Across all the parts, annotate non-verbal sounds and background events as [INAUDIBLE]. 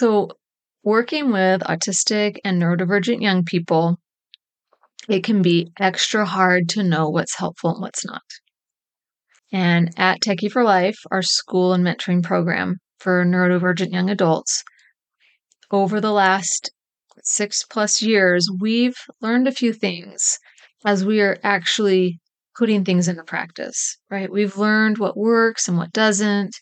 So, working with autistic and neurodivergent young people, it can be extra hard to know what's helpful and what's not. And at Techie for Life, our school and mentoring program for neurodivergent young adults, over the last six plus years, we've learned a few things as we are actually putting things into practice, right? We've learned what works and what doesn't.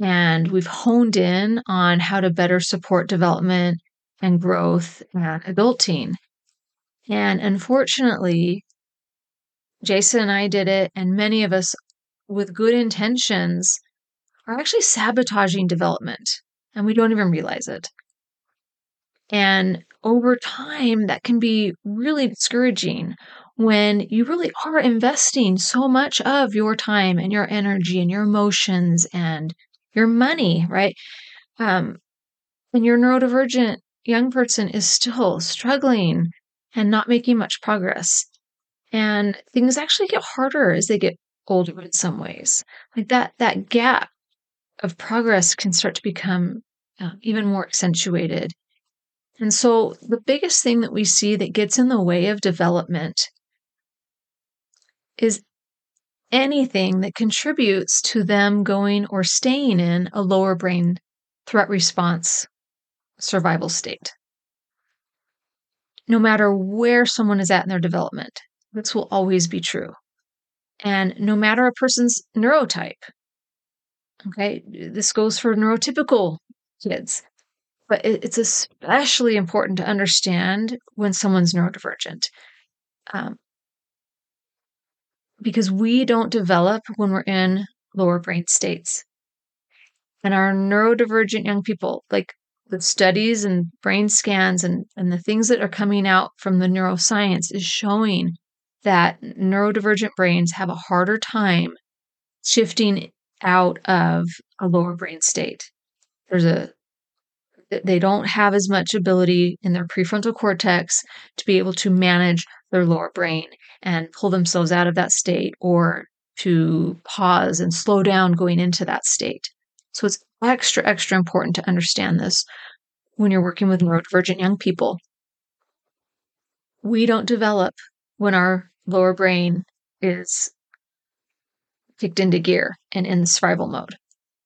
And we've honed in on how to better support development and growth and adulting. And unfortunately, Jason and I did it, and many of us with good intentions are actually sabotaging development, and we don't even realize it. And over time, that can be really discouraging when you really are investing so much of your time and your energy and your emotions and your money, right? Um, and your neurodivergent young person is still struggling and not making much progress. And things actually get harder as they get older in some ways. Like that, that gap of progress can start to become uh, even more accentuated. And so the biggest thing that we see that gets in the way of development is anything that contributes to them going or staying in a lower brain threat response survival state. No matter where someone is at in their development, this will always be true. And no matter a person's neurotype, okay, this goes for neurotypical kids, but it's especially important to understand when someone's neurodivergent. Um, because we don't develop when we're in lower brain states. And our neurodivergent young people, like the studies and brain scans and, and the things that are coming out from the neuroscience, is showing that neurodivergent brains have a harder time shifting out of a lower brain state. There's a they don't have as much ability in their prefrontal cortex to be able to manage their lower brain and pull themselves out of that state or to pause and slow down going into that state. So it's extra, extra important to understand this when you're working with neurodivergent young people. We don't develop when our lower brain is kicked into gear and in survival mode.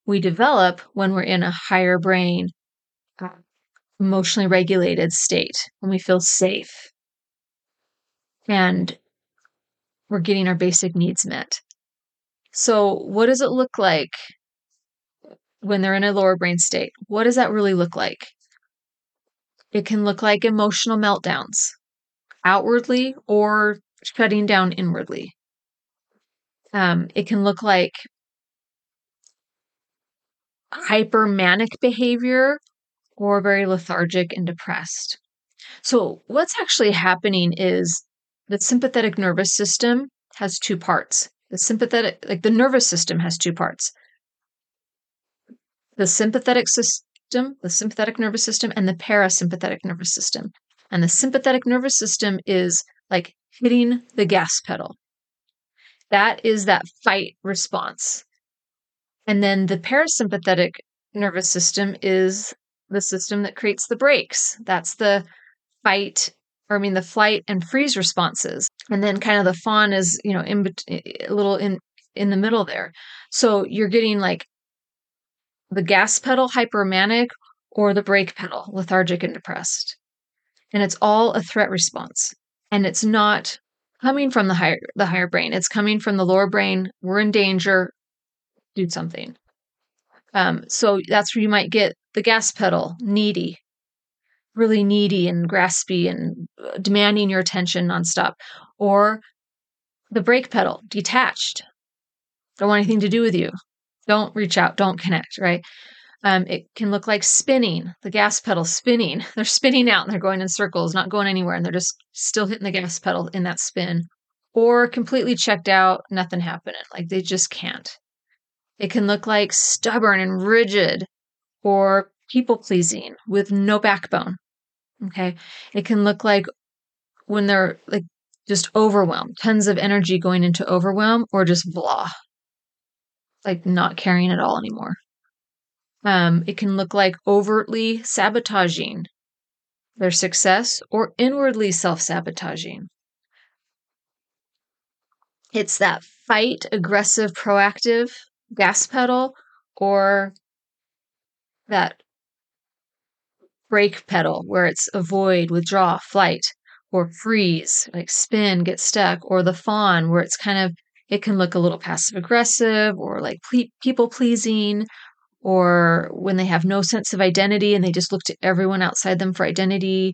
We develop when we're in a higher brain, uh, emotionally regulated state, when we feel safe. And we're getting our basic needs met. So, what does it look like when they're in a lower brain state? What does that really look like? It can look like emotional meltdowns outwardly or shutting down inwardly. Um, it can look like hypermanic behavior or very lethargic and depressed. So, what's actually happening is the sympathetic nervous system has two parts. The sympathetic, like the nervous system, has two parts. The sympathetic system, the sympathetic nervous system, and the parasympathetic nervous system. And the sympathetic nervous system is like hitting the gas pedal. That is that fight response. And then the parasympathetic nervous system is the system that creates the brakes. That's the fight or I mean the flight and freeze responses. And then kind of the fawn is, you know, in a little in in the middle there. So you're getting like the gas pedal hypermanic or the brake pedal lethargic and depressed. And it's all a threat response. And it's not coming from the higher the higher brain. It's coming from the lower brain. We're in danger. Do something. Um, so that's where you might get the gas pedal, needy, really needy and graspy and uh, demanding your attention nonstop, or the brake pedal, detached, don't want anything to do with you, don't reach out, don't connect, right? Um, it can look like spinning, the gas pedal spinning. [LAUGHS] They're spinning out and they're going in circles, not going anywhere, and they're just still hitting the gas pedal in that spin. Or completely checked out, nothing happening. Like they just can't. It can look like stubborn and rigid or people pleasing with no backbone. Okay. It can look like when they're like just overwhelmed, tons of energy going into overwhelm or just blah, like not caring at all anymore. Um, it can look like overtly sabotaging their success or inwardly self sabotaging. It's that fight, aggressive, proactive gas pedal or that brake pedal where it's avoid, withdraw, flight, or freeze, like spin, get stuck, or the fawn where it's kind of, it can look a little passive aggressive or like ple- people pleasing, or when they have no sense of identity and they just look to everyone outside them for identity.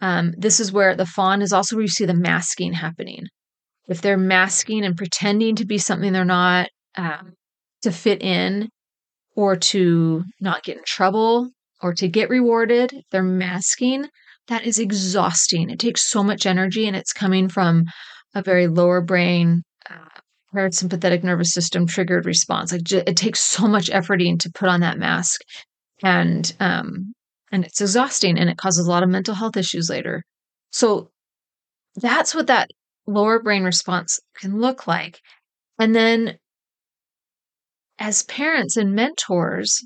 Um, this is where the fawn is also where you see the masking happening. If they're masking and pretending to be something they're not, um, to fit in or to not get in trouble or to get rewarded, they're masking. That is exhausting. It takes so much energy and it's coming from a very lower brain, uh, parasympathetic nervous system triggered response. Like it takes so much efforting to put on that mask, and um, and it's exhausting and it causes a lot of mental health issues later. So that's what that lower brain response can look like. And then as parents and mentors,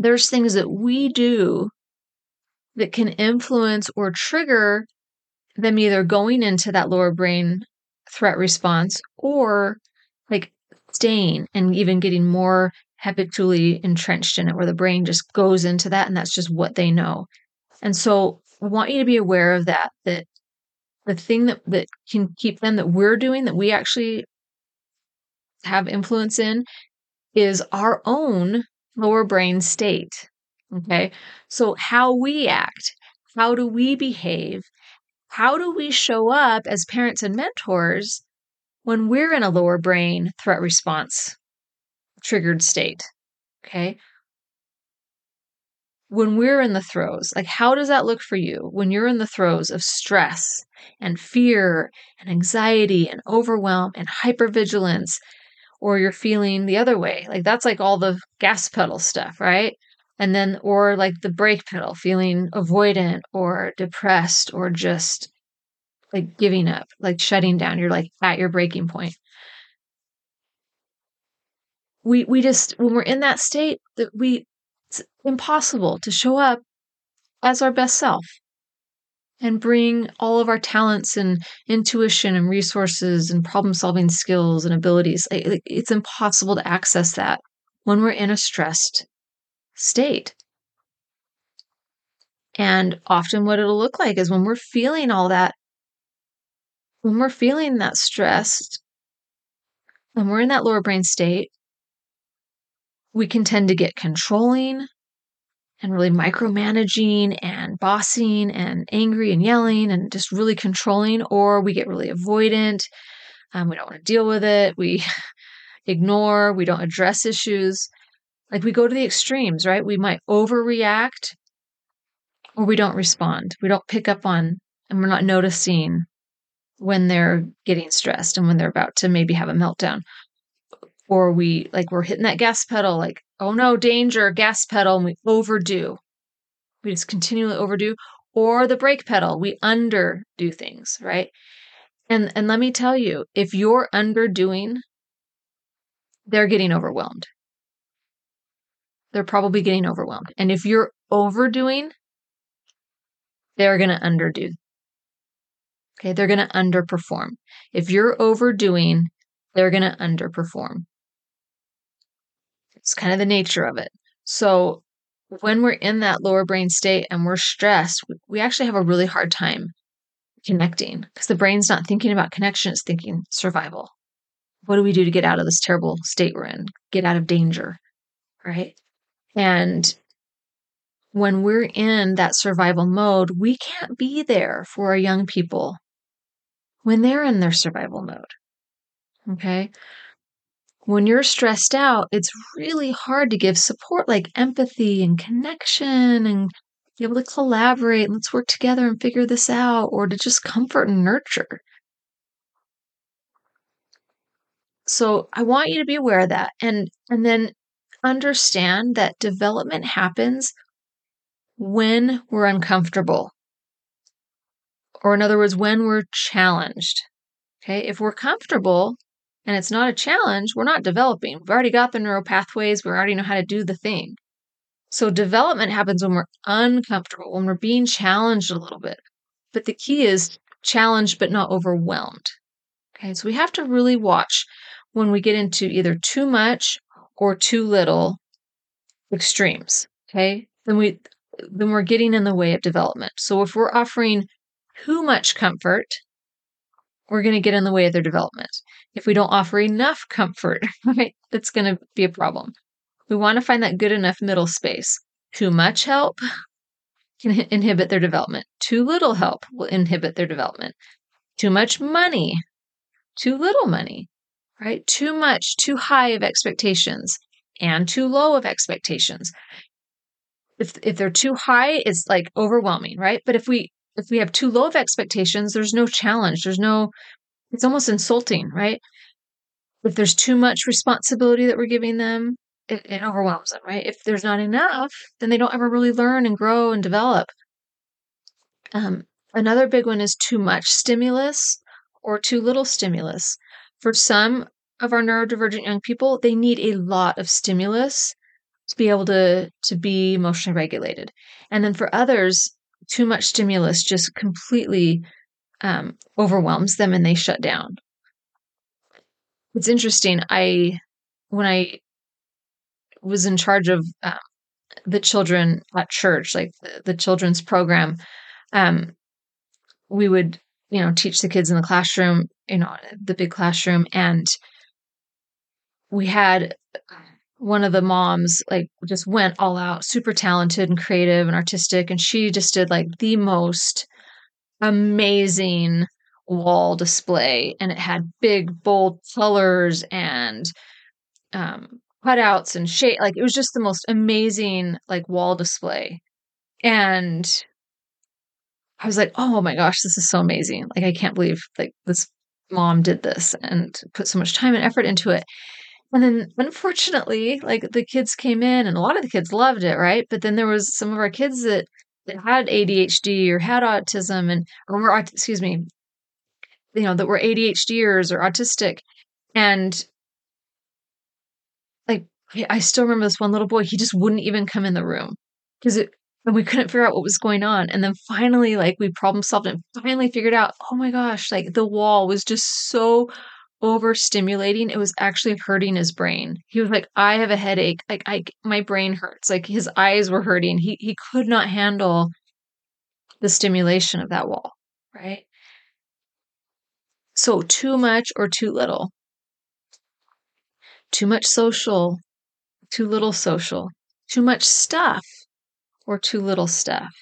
there's things that we do that can influence or trigger them either going into that lower brain threat response or like staying and even getting more habitually entrenched in it where the brain just goes into that and that's just what they know. And so I want you to be aware of that that the thing that that can keep them that we're doing that we actually have influence in is our own lower brain state. Okay. So, how we act, how do we behave? How do we show up as parents and mentors when we're in a lower brain threat response triggered state? Okay. When we're in the throes, like how does that look for you when you're in the throes of stress and fear and anxiety and overwhelm and hypervigilance or you're feeling the other way. Like that's like all the gas pedal stuff, right? And then, or like the brake pedal, feeling avoidant or depressed or just like giving up, like shutting down. You're like at your breaking point. We, we just, when we're in that state, that we, it's impossible to show up as our best self and bring all of our talents and intuition and resources and problem solving skills and abilities. It's impossible to access that when we're in a stressed state. And often, what it'll look like is when we're feeling all that, when we're feeling that stressed, and we're in that lower brain state, we can tend to get controlling and really micromanaging and bossing and angry and yelling and just really controlling, or we get really avoidant. Um, we don't want to deal with it. We [LAUGHS] ignore, we don't address issues. Like we go to the extremes, right? We might overreact or we don't respond. We don't pick up on and we're not noticing when they're getting stressed and when they're about to maybe have a meltdown. Or we like we're hitting that gas pedal like oh no, danger, gas pedal, and we overdo. We just continually overdo. Or the brake pedal, we underdo things, right? And and let me tell you, if you're underdoing, they're getting overwhelmed. They're probably getting overwhelmed. And if you're overdoing, they're going to underdo. Okay, they're going to underperform. If you're overdoing, they're going to underperform. It's kind of the nature of it. So when we're in that lower brain state and we're stressed, we actually have a really hard time connecting because the brain's not thinking about connection, it's thinking survival. What do we do to get out of this terrible state we're in? Get out of danger, right? And when we're in that survival mode, we can't be there for our young people when they're in their survival mode. Okay. When you're stressed out, it's really hard to give support like empathy and connection and be able to collaborate. Let's work together and figure this out, or to just comfort and nurture. So I want you to be aware of that and and then understand that development happens when we're uncomfortable. Or in other words, when we're challenged. Okay? If we're comfortable and it's not a challenge, we're not developing. We've already got the neural pathways, we already know how to do the thing. So development happens when we're uncomfortable, when we're being challenged a little bit. But the key is challenged but not overwhelmed. Okay, so we have to really watch when we get into either too much or too little extremes. Okay. Then we then we're getting in the way of development. So if we're offering too much comfort, we're going to get in the way of their development. If we don't offer enough comfort, [LAUGHS] right, that's going to be a problem. We want to find that good enough middle space. Too much help can inhibit their development. Too little help will inhibit their development. Too much money, too little money right? Too much, too high of expectations and too low of expectations. If if they're too high, it's like overwhelming, right? But if we if we have too low of expectations, there's no challenge. There's no it's almost insulting, right? If there's too much responsibility that we're giving them, it, it overwhelms them, right? If there's not enough, then they don't ever really learn and grow and develop. Um, another big one is too much stimulus or too little stimulus. For some of our neurodivergent young people, they need a lot of stimulus to be able to to be emotionally regulated. And then for others, too much stimulus just completely um, overwhelms them and they shut down. It's interesting. I when I was in charge of uh, the children at church, like the, the children's program, um, we would you know teach the kids in the classroom you know the big classroom and we had one of the moms like just went all out super talented and creative and artistic and she just did like the most amazing wall display and it had big bold colors and um cutouts and shape like it was just the most amazing like wall display and I was like, oh my gosh, this is so amazing. Like, I can't believe like this mom did this and put so much time and effort into it. And then unfortunately, like the kids came in and a lot of the kids loved it, right? But then there was some of our kids that, that had ADHD or had autism and or were excuse me, you know, that were ADHDers or autistic. And like I still remember this one little boy, he just wouldn't even come in the room because it and we couldn't figure out what was going on. And then finally, like we problem solved and finally figured out, oh my gosh, like the wall was just so overstimulating. It was actually hurting his brain. He was like, I have a headache. Like I my brain hurts. Like his eyes were hurting. He he could not handle the stimulation of that wall, right? So too much or too little. Too much social, too little social, too much stuff or too little stuff.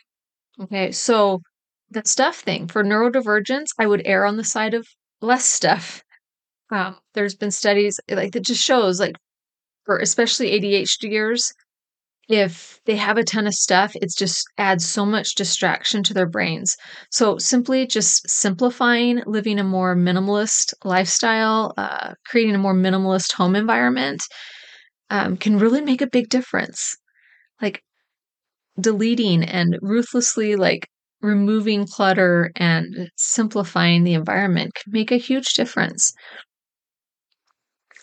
Okay, so the stuff thing for neurodivergence, I would err on the side of less stuff. Um, there's been studies like that just shows like for especially ADHDers, if they have a ton of stuff, it just adds so much distraction to their brains. So simply just simplifying, living a more minimalist lifestyle, uh, creating a more minimalist home environment um, can really make a big difference. Like deleting and ruthlessly like removing clutter and simplifying the environment can make a huge difference.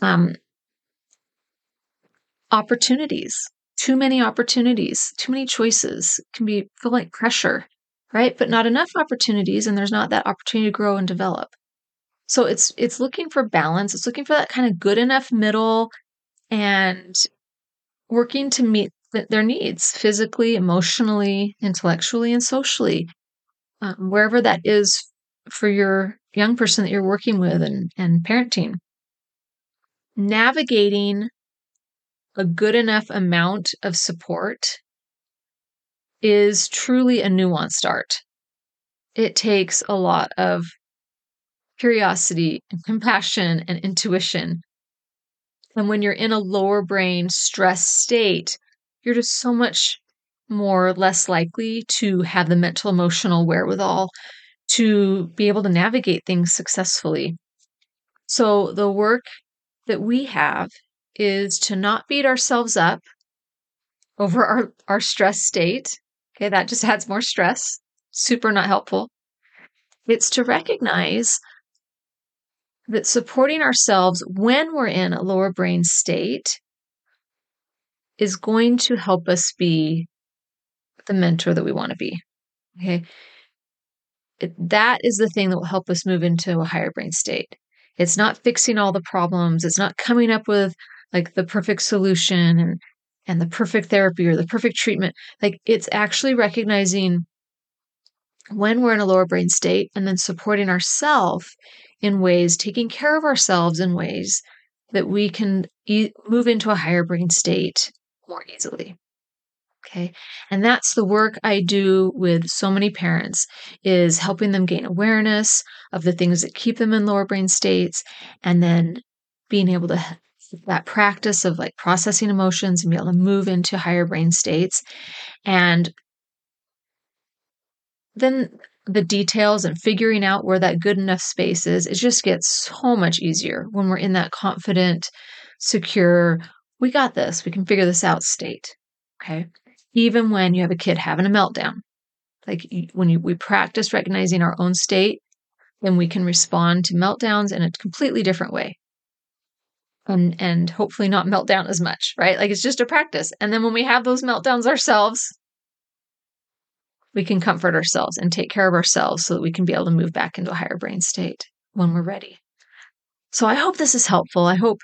Um, opportunities, too many opportunities, too many choices can be feel like pressure, right? But not enough opportunities, and there's not that opportunity to grow and develop. So it's it's looking for balance. It's looking for that kind of good enough middle, and working to meet their needs physically, emotionally, intellectually, and socially, um, wherever that is for your young person that you're working with and, and parenting. Navigating a good enough amount of support is truly a nuanced art. It takes a lot of curiosity and compassion and intuition And when you're in a lower brain stress state, you're just so much more less likely to have the mental emotional wherewithal to be able to navigate things successfully. So, the work that we have is to not beat ourselves up over our, our stress state. Okay, that just [LAUGHS] adds more stress. Super not helpful. It's to recognize that supporting ourselves when we're in a lower brain state is going to help us be the mentor that we want to be. Okay. It, that is the thing that will help us move into a higher brain state. It's not fixing all the problems. It's not coming up with like the perfect solution and and the perfect therapy or the perfect treatment. Like it's actually recognizing when we're in a lower brain state and then supporting ourselves in ways, taking care of ourselves in ways that we can e- move into a higher brain state more easily. Okay. And that's the work I do with so many parents is helping them gain awareness of the things that keep them in lower brain states and then being able to that practice of like processing emotions and be able to move into higher brain states and then the details and figuring out where that good enough space is, it just gets so much easier when we're in that confident, secure, we got this, we can figure this out state. Okay. Even when you have a kid having a meltdown, like when you, we practice recognizing our own state, then we can respond to meltdowns in a completely different way. And, and hopefully not melt down as much, right? Like it's just a practice. And then when we have those meltdowns ourselves, we can comfort ourselves and take care of ourselves so that we can be able to move back into a higher brain state when we're ready. So I hope this is helpful. I hope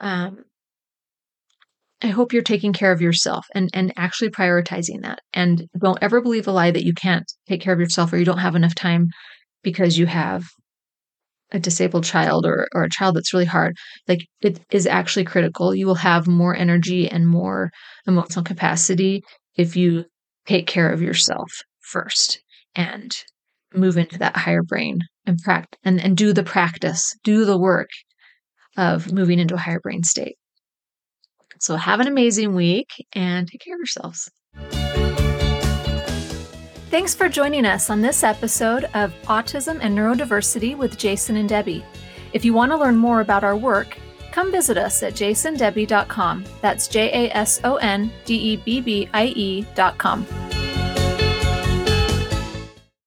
um, I hope you're taking care of yourself and and actually prioritizing that. And don't ever believe a lie that you can't take care of yourself or you don't have enough time because you have a disabled child or, or a child that's really hard. Like it is actually critical. You will have more energy and more emotional capacity if you take care of yourself first and move into that higher brain and practice and, and do the practice, do the work of moving into a higher brain state. So have an amazing week and take care of yourselves. Thanks for joining us on this episode of Autism and Neurodiversity with Jason and Debbie. If you want to learn more about our work, come visit us at jasondebbie.com. That's J A S O N D E B B I E.com.